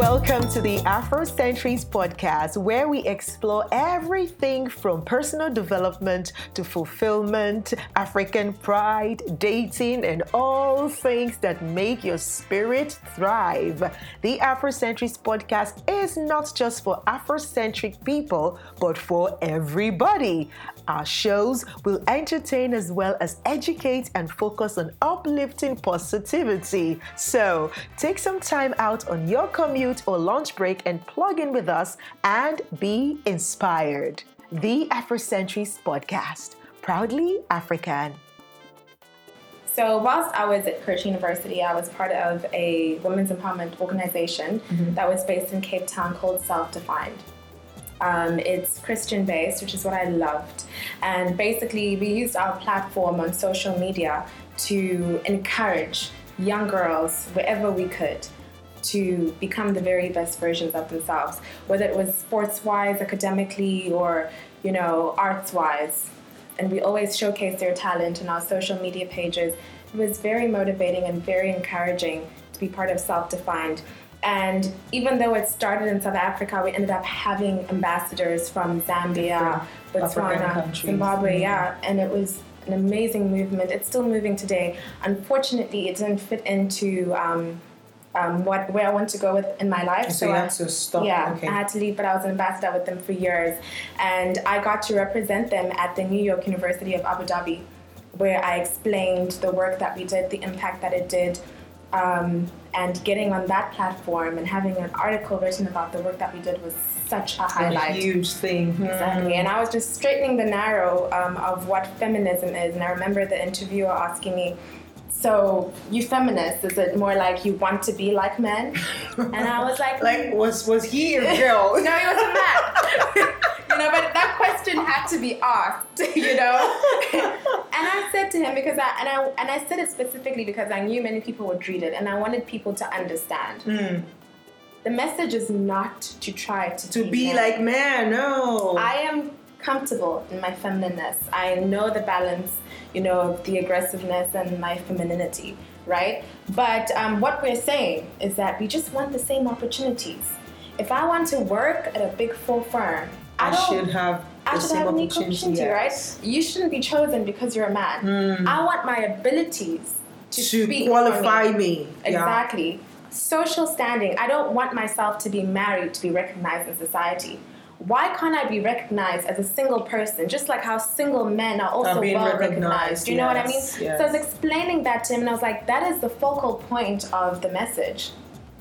Welcome to the Afrocentrist podcast, where we explore everything from personal development to fulfillment, African pride, dating, and all things that make your spirit thrive. The Afrocentrist podcast is not just for Afrocentric people, but for everybody. Our shows will entertain as well as educate and focus on uplifting positivity. So take some time out on your commute or lunch break and plug in with us and be inspired. The Afrocentrist Podcast, proudly African. So, whilst I was at Curtin University, I was part of a women's empowerment organization mm-hmm. that was based in Cape Town called Self Defined. Um, it's Christian based, which is what I loved. And basically, we used our platform on social media to encourage young girls wherever we could to become the very best versions of themselves, whether it was sports wise, academically, or you know, arts wise. And we always showcase their talent in our social media pages. It was very motivating and very encouraging to be part of Self Defined. And even though it started in South Africa, we ended up having ambassadors from Zambia, Botswana, Zimbabwe, mm-hmm. yeah, and it was an amazing movement. It's still moving today. Unfortunately, it didn't fit into um, um, what where I want to go with in my life. So, so you had to stop. Yeah, okay. I had to leave, but I was an ambassador with them for years, and I got to represent them at the New York University of Abu Dhabi, where I explained the work that we did, the impact that it did um, and getting on that platform and having an article written about the work that we did was such a highlight. A huge thing. Exactly. And I was just straightening the narrow um, of what feminism is. And I remember the interviewer asking me, so you feminist is it more like you want to be like men and i was like like was was he a girl no he was a man know but that question had to be asked you know and i said to him because i and i and i said it specifically because i knew many people would read it and i wanted people to understand mm. the message is not to try to to be, be like man no i am comfortable in my feminineness i know the balance you know, the aggressiveness and my femininity, right? But um, what we're saying is that we just want the same opportunities. If I want to work at a big four firm, I, I should have I should have an equal opportunity, yes. right? You shouldn't be chosen because you're a man. Mm. I want my abilities to, to qualify me. me. Exactly. Yeah. Social standing. I don't want myself to be married to be recognized in society why can't I be recognized as a single person, just like how single men are also well recognized? recognized? Do you yes, know what I mean? Yes. So I was explaining that to him, and I was like, that is the focal point of the message,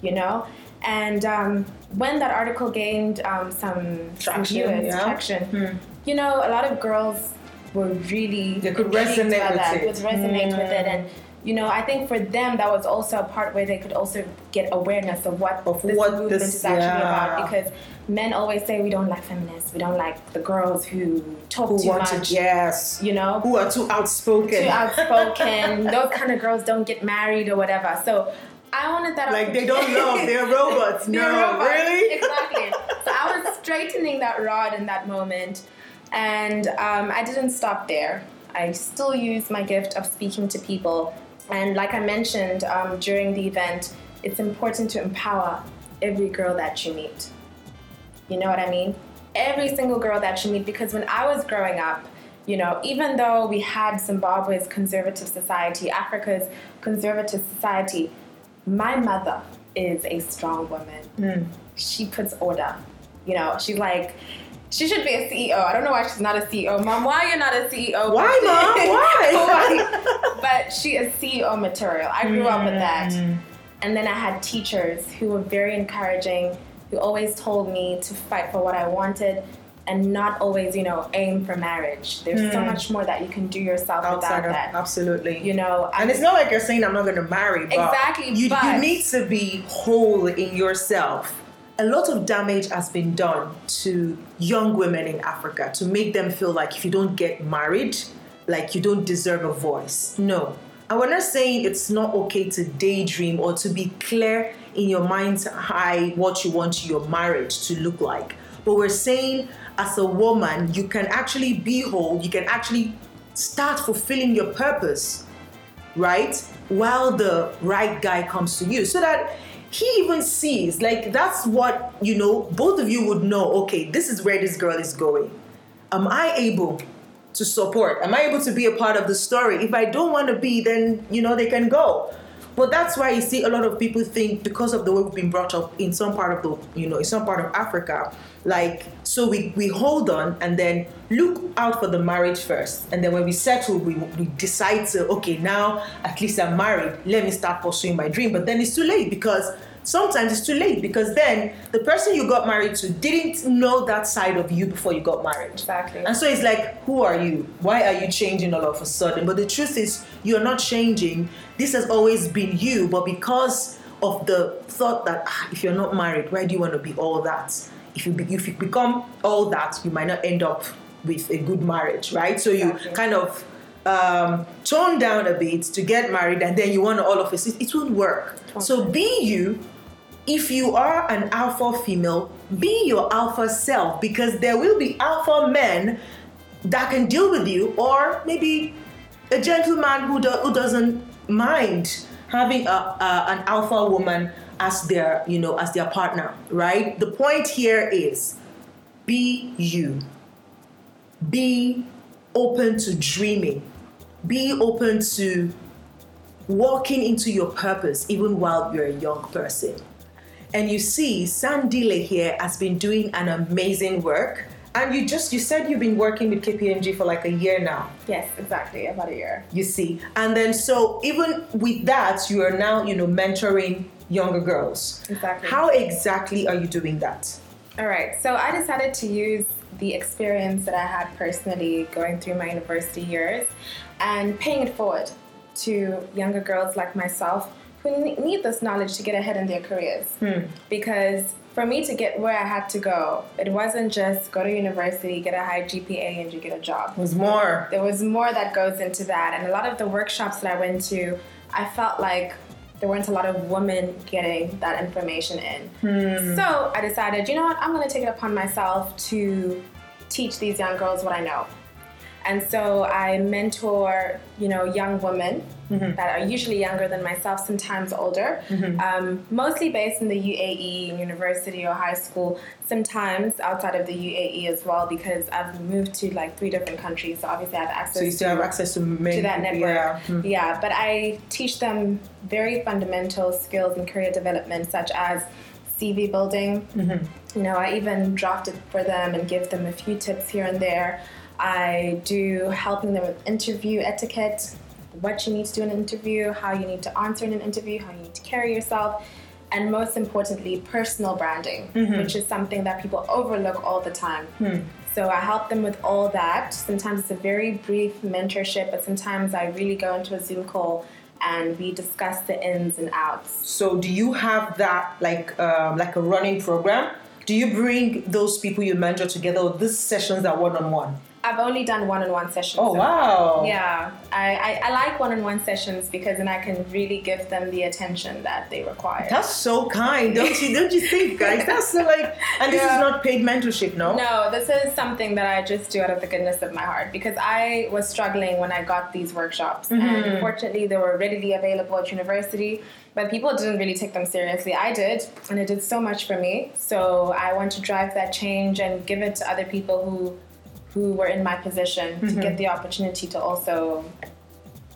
you know? And um, when that article gained um, some traction, some viewers, yeah. traction hmm. you know, a lot of girls were really they could resonate with that, it. Would resonate with it, and you know, I think for them that was also a part where they could also get awareness of what of this what movement this, is actually yeah. about. Because men always say we don't like feminists, we don't like the girls who talk who too want much, to, yes, you know, who are too outspoken, too outspoken. Those kind of girls don't get married or whatever. So I wanted that. Like they don't love, they're robots. they're no, robots. really, exactly. so I was straightening that rod in that moment, and um, I didn't stop there. I still use my gift of speaking to people and like I mentioned um, during the event, it's important to empower every girl that you meet. You know what I mean? Every single girl that you meet, because when I was growing up, you know, even though we had Zimbabwe's conservative society, Africa's conservative society, my mother is a strong woman. Mm. She puts order. You know, she's like, she should be a CEO. I don't know why she's not a CEO. Mom, why you're not a CEO? Why, Mom? Why? but she is CEO material. I grew mm. up with that. Mm. And then I had teachers who were very encouraging, who always told me to fight for what I wanted and not always, you know, aim for marriage. There's mm. so much more that you can do yourself Outside of, that. Absolutely. You know, and I'm, it's not like you're saying I'm not going to marry. exactly. You, you need to be whole in yourself a lot of damage has been done to young women in Africa to make them feel like if you don't get married, like you don't deserve a voice. No. And we're not saying it's not okay to daydream or to be clear in your mind's eye what you want your marriage to look like. But we're saying as a woman, you can actually be whole, you can actually start fulfilling your purpose right? While the right guy comes to you. So that he even sees, like, that's what, you know, both of you would know, okay, this is where this girl is going. Am I able to support? Am I able to be a part of the story? If I don't want to be, then, you know, they can go. But that's why you see a lot of people think because of the way we've been brought up in some part of the, you know, in some part of Africa, like so we, we hold on and then look out for the marriage first. And then when we settle, we, we decide to, okay, now at least I'm married, let me start pursuing my dream. But then it's too late because sometimes it's too late because then the person you got married to didn't know that side of you before you got married. Exactly. And so it's like, who are you? Why are you changing all of a sudden? But the truth is, you're not changing. This has always been you, but because of the thought that ah, if you're not married, why do you want to be all that? If you, be, if you become all that, you might not end up with a good marriage, right? So you Exactly. kind of um, tone down a bit to get married, and then you want all of it. It, it won't work. So be you. If you are an alpha female, be your alpha self because there will be alpha men that can deal with you, or maybe a gentleman who, do, who doesn't mind having a, a, an alpha woman as their you know as their partner right? The point here is be you. Be open to dreaming. Be open to walking into your purpose even while you're a young person and you see sandile here has been doing an amazing work and you just you said you've been working with kpmg for like a year now Yes, exactly. About a year. you see and then so even with that you are now you know mentoring younger girls Exactly. how exactly are you doing that All right. So I decided to use the experience that I had personally going through my university years and paying it forward to younger girls like myself who need this knowledge to get ahead in their careers. Hmm. Because for me to get where I had to go, it wasn't just go to university, get a high GPA, and you get a job. it was more There was more that goes into that. And a lot of the workshops that I went to, I felt like there weren't a lot of women getting that information in. Hmm. So I decided, you know what, I'm going to take it upon myself to teach these young girls what I know. And so I mentor, you know, young women that are usually younger than myself, sometimes older, um, mostly based in the UAE, university or high school, sometimes outside of the UAE as well, because I've moved to like three different countries. So obviously I have access so you still to have access to many to that network. yeah. Hmm. Yeah, but I teach them very fundamental skills in career development, such as CV building. Mm-hmm. You know, I even draft it for them and give them a few tips here and there. I do helping them with interview etiquette, what you need to do in an interview, how you need to answer in an interview, how you need to carry yourself, and most importantly, personal branding, Mm-hmm. which is something that people overlook all the time. Hmm. So I help them with all that. Sometimes it's a very brief mentorship, but sometimes I really go into a Zoom call and we discuss the ins and outs. So do you have that like um, like a running program? Do you bring those people you mentor together or these sessions are one on one? I've only done one-on-one sessions. Oh wow. Yeah, I, I, I like one-on-one sessions because then I can really give them the attention that they require. That's so kind, don't you? Don't you think, guys? That's so like, and this Yeah. is not paid mentorship, no? No, this is something that I just do out of the goodness of my heart because I was struggling when I got these workshops. Mm-hmm. And unfortunately, they were readily available at university, but people didn't really take them seriously. I did, and it did so much for me. So I want to drive that change and give it to other people who who were in my position to mm-hmm. get the opportunity to also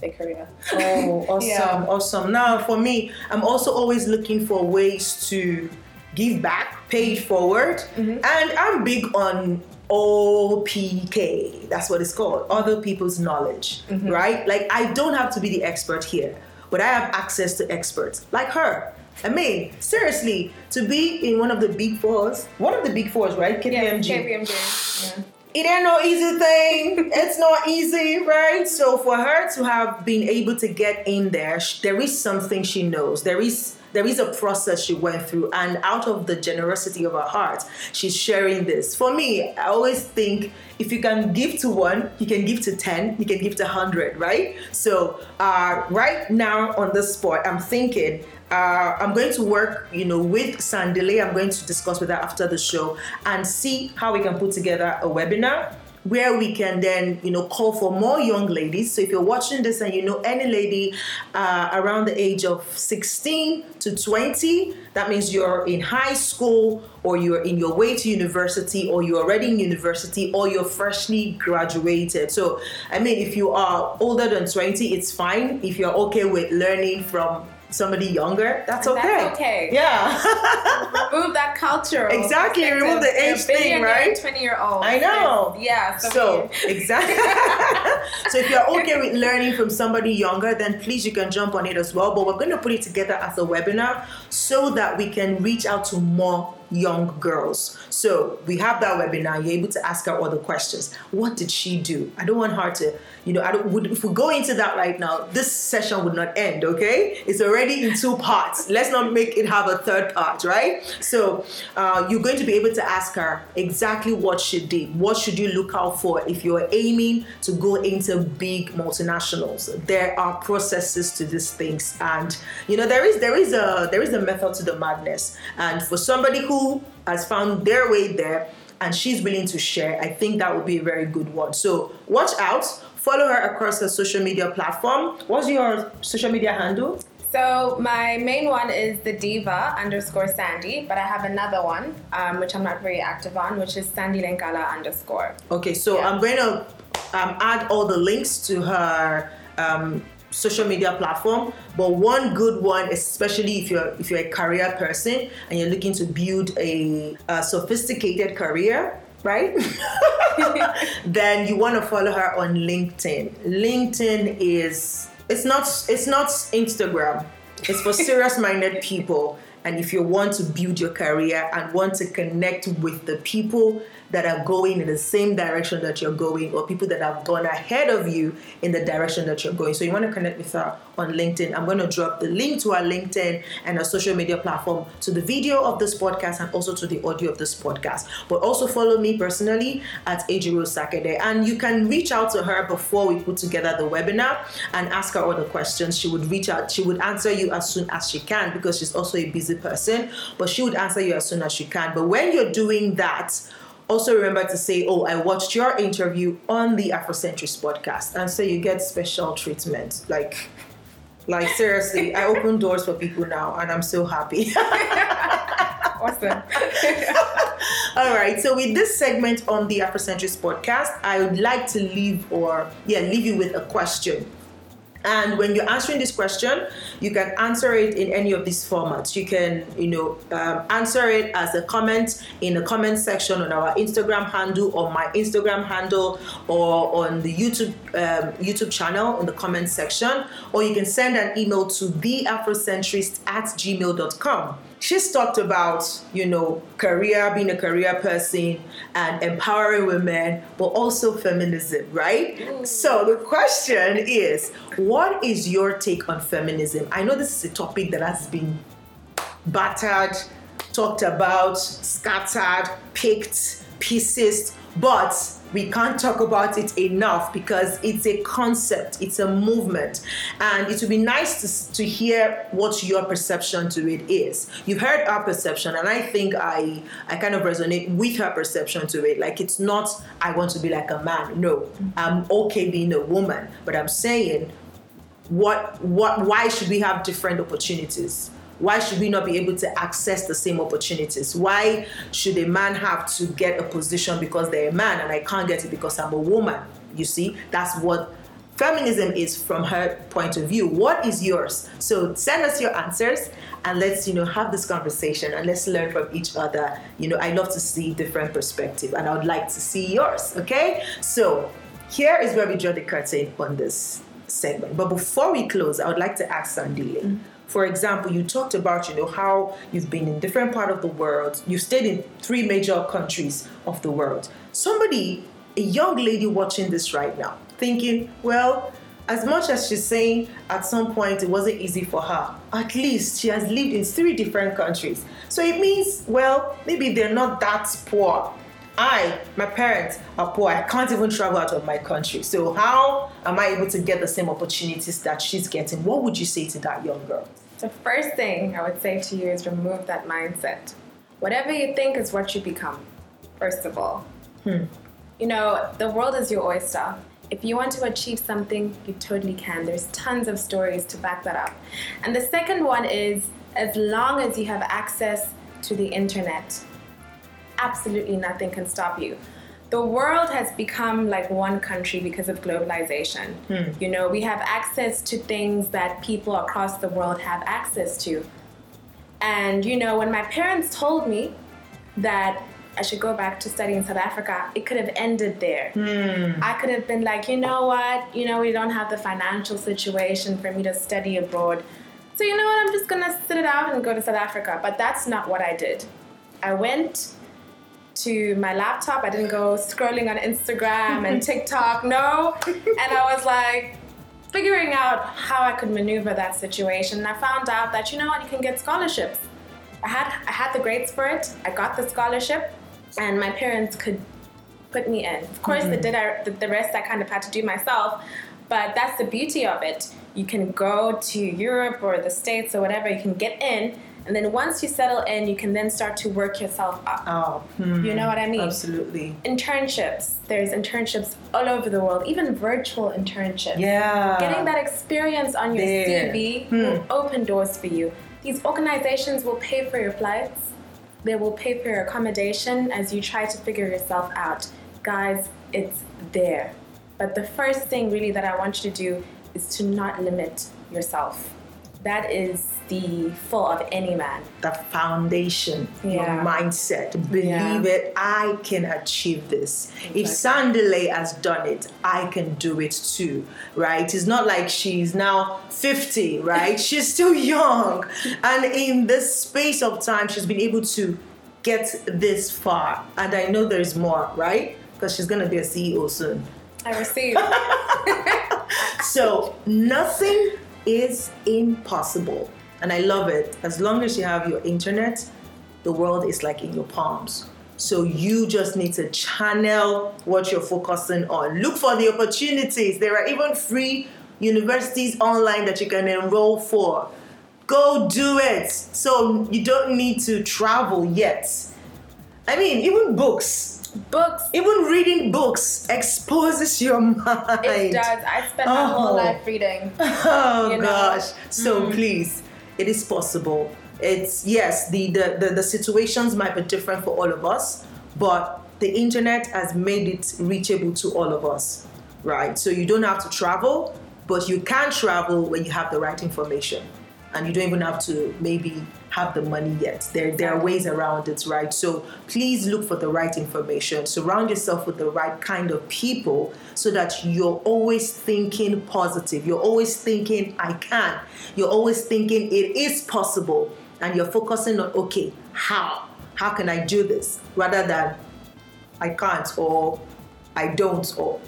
their career. Oh, awesome, Yeah. awesome. Now, for me, I'm also always looking for ways to give back, pay it forward, mm-hmm. and I'm big on OPK. That's what it's called, other people's knowledge, mm-hmm. right? Like, I don't have to be the expert here, but I have access to experts like her. I mean, seriously, to be in one of the big fours, one of the big fours, right? KPMG KPMG. Yeah. It ain't no easy thing. it's not easy, right? So for her to have been able to get in there, there is something she knows. There is there is a process she went through, and out of the generosity of her heart, she's sharing this. For me, I always think if you can give to one, you can give to ten, you can give to hundred, right? So uh, right now on the spot, I'm thinking uh, I'm going to work, you know, with Sandile. I'm going to discuss with her after the show and see how we can put together a webinar where we can then, you know, call for more young ladies. So if you're watching this and you know any lady uh, around the age of 16 to 20, that means you're in high school or you're in your way to university or you're already in university or you're freshly graduated. So, I mean, if you are older than 20, it's fine. If you're okay with learning from somebody younger, that's okay. That's okay. Yeah. remove that culture. Exactly. Remove the age thing, right? Twenty year old. I know. Yeah. So, so exactly. so if you're okay with learning from somebody younger, then please you can jump on it as well. But we're going to put it together as a webinar so that we can reach out to more young girls. So we have that webinar. You're able to ask her all the questions. What did she do? I don't want her to, you know, I don't. Would, if we go into that right now, this session would not end. Okay, it's already in two parts. Let's not make it have a third part, right? So uh, you're going to be able to ask her exactly what she did. What should you look out for if you're aiming to go into big multinationals? There are processes to these things, and you know there is there is a there is a method to the madness. And for somebody who has found their way there and she's willing to share, I think that would be a very good one. So watch out. Follow her across the social media platform. What's your social media handle? So my main one is the diva underscore Sandy, but I have another one um, which I'm not very active on, which is Sandile Nkala underscore. Okay, so yeah. I'm going to um, add all the links to her um, social media platform but one good one especially if you're if you're a career person and you're looking to build a, a sophisticated career right? Then you want to follow her on linkedin. Linkedin is it's not it's not instagram. It's for serious minded people and if you want to build your career and want to connect with the people that are going in the same direction that you're going or people that have gone ahead of you in the direction that you're going. So you want to connect with her on LinkedIn. I'm going to drop the link to our LinkedIn and our social media platform to the video of this podcast and also to the audio of this podcast. But also follow me personally at Ejiro Osakede. And you can reach out to her before we put together the webinar and ask her all the questions. She would reach out, she would answer you as soon as she can because she's also a busy person, but she would answer you as soon as she can. But when you're doing that, also remember to say, Oh, I watched your interview on the Afrocentrist podcast. And so you get special treatment. Like, like seriously, I open doors for people now and I'm so happy. awesome. All right. So with this segment on the Afrocentrist podcast, I would like to leave or yeah, leave you with a question. And when you're answering this question, you can answer it in any of these formats. You can, you know, um, answer it as a comment in the comment section on our Instagram handle, or my Instagram handle, or on the YouTube um, YouTube channel in the comment section, or you can send an email to theafrocentrist at gmail.com she's talked about you know career being a career person and empowering women but also feminism right? So the question is what is your take on feminism? I know this is a topic that has been battered talked about scattered picked pieces but we can't talk about it enough because it's a concept, it's a movement, and it would be nice to, to hear what your perception to it is. You've heard our perception, and I think I I kind of resonate with her perception to it. Like it's not I want to be like a man. No, I'm okay being a woman, but I'm saying what what why should we have different opportunities? Why should we not be able to access the same opportunities? Why should a man have to get a position because they're a man and I can't get it because I'm a woman? You see, that's what feminism is from her point of view. What is yours? So send us your answers and let's you know have this conversation and let's learn from each other. You know, I love to see different perspective and I would like to see yours. Okay, so here is where we draw the curtain on this segment. But before we close, I would like to ask Sandile. Mm-hmm for example, you talked about, you know, how you've been in different part of the world. You've stayed in three major countries of the world. Somebody, a young lady watching this right now, thinking, well, as much as she's saying at some point it wasn't easy for her, at least she has lived in three different countries. So it means, well, maybe they're not that poor. I, my parents are poor. I can't even travel out of my country. So how am I able to get the same opportunities that she's getting? What would you say to that young girl? The first thing I would say to you is remove that mindset. Whatever you think is what you become, first of all. Hmm. You know, the world is your oyster. If you want to achieve something, you totally can. There's tons of stories to back that up. And the second one is as long as you have access to the internet, absolutely nothing can stop you. The world has become like one country because of globalization. Hmm. You know, we have access to things that people across the world have access to. And, you know, when my parents told me that I should go back to study in South Africa, it could have ended there. Mm. I could have been like, you know what, you know, we don't have the financial situation for me to study abroad. So, you know what, I'm just gonna sit it out and go to South Africa. But that's not what I did. I went to my laptop, I didn't go scrolling on Instagram and TikTok, no. And I was like, figuring out how I could maneuver that situation. And I found out that, you know what, you can get scholarships. I had I had the grades for it. I got the scholarship and my parents could put me in. Of course, mm-hmm. the, did I, the, the rest I kind of had to do myself, but that's the beauty of it. You can go to Europe or the States or whatever, you can get in, and then once you settle in, you can then start to work yourself up. Oh, hmm. you know what I mean? Absolutely. Internships. There's internships all over the world, even virtual internships. Yeah. Getting that experience on your there. CV hmm. will open doors for you. These organizations will pay for your flights they will pay for your accommodation as you try to figure yourself out. Guys, it's there. But the first thing really that I want you to do is to not limit yourself. That is the fault of any man. The foundation, yeah. your mindset. Believe yeah. it, I can achieve this. Exactly. If Sandile has done it, I can do it too, right? It's not like she's now 50, right? she's still young. And in this space of time, she's been able to get this far. And I know there's more, right? Because she's going to be a CEO soon. I receive. so, nothing is impossible. And I love it. As long as you have your internet, the world is like in your palms. So you just need to channel what you're focusing on. Look for the opportunities. There are even free universities online that you can enroll for. Go do it. So you don't need to travel yet. I mean, even books books. Even reading books exposes your mind. It does. I spend my whole oh. life reading. Oh you know? gosh. So mm please, it is possible. It's yes, the, the, the, the situations might be different for all of us, but the internet has made it reachable to all of us. Right? So you don't have to travel, but you can travel when you have the right information. And you don't even have to maybe have the money yet. There, there are ways around it, right? So please look for the right information. Surround yourself with the right kind of people so that you're always thinking positive. You're always thinking, I can. You're always thinking, it is possible. And you're focusing on, okay, how? How can I do this? Rather than, I can't, or I don't, or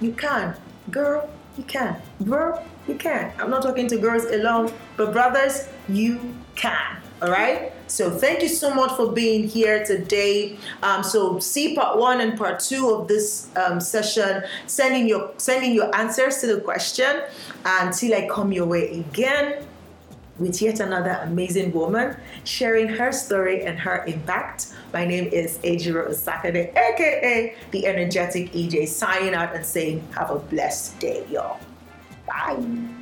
you can. Girl, you can. Bro, you can. I'm not talking to girls alone, but brothers, you can. All right. So thank you so much for being here today. Um, so see part one and part two of this um, session. Sending your sending your answers to the question until I come your way again with yet another amazing woman sharing her story and her impact. My name is Ejiro Osakede, aka the energetic EJ, signing out and saying, Have a blessed day, y'all. Bye.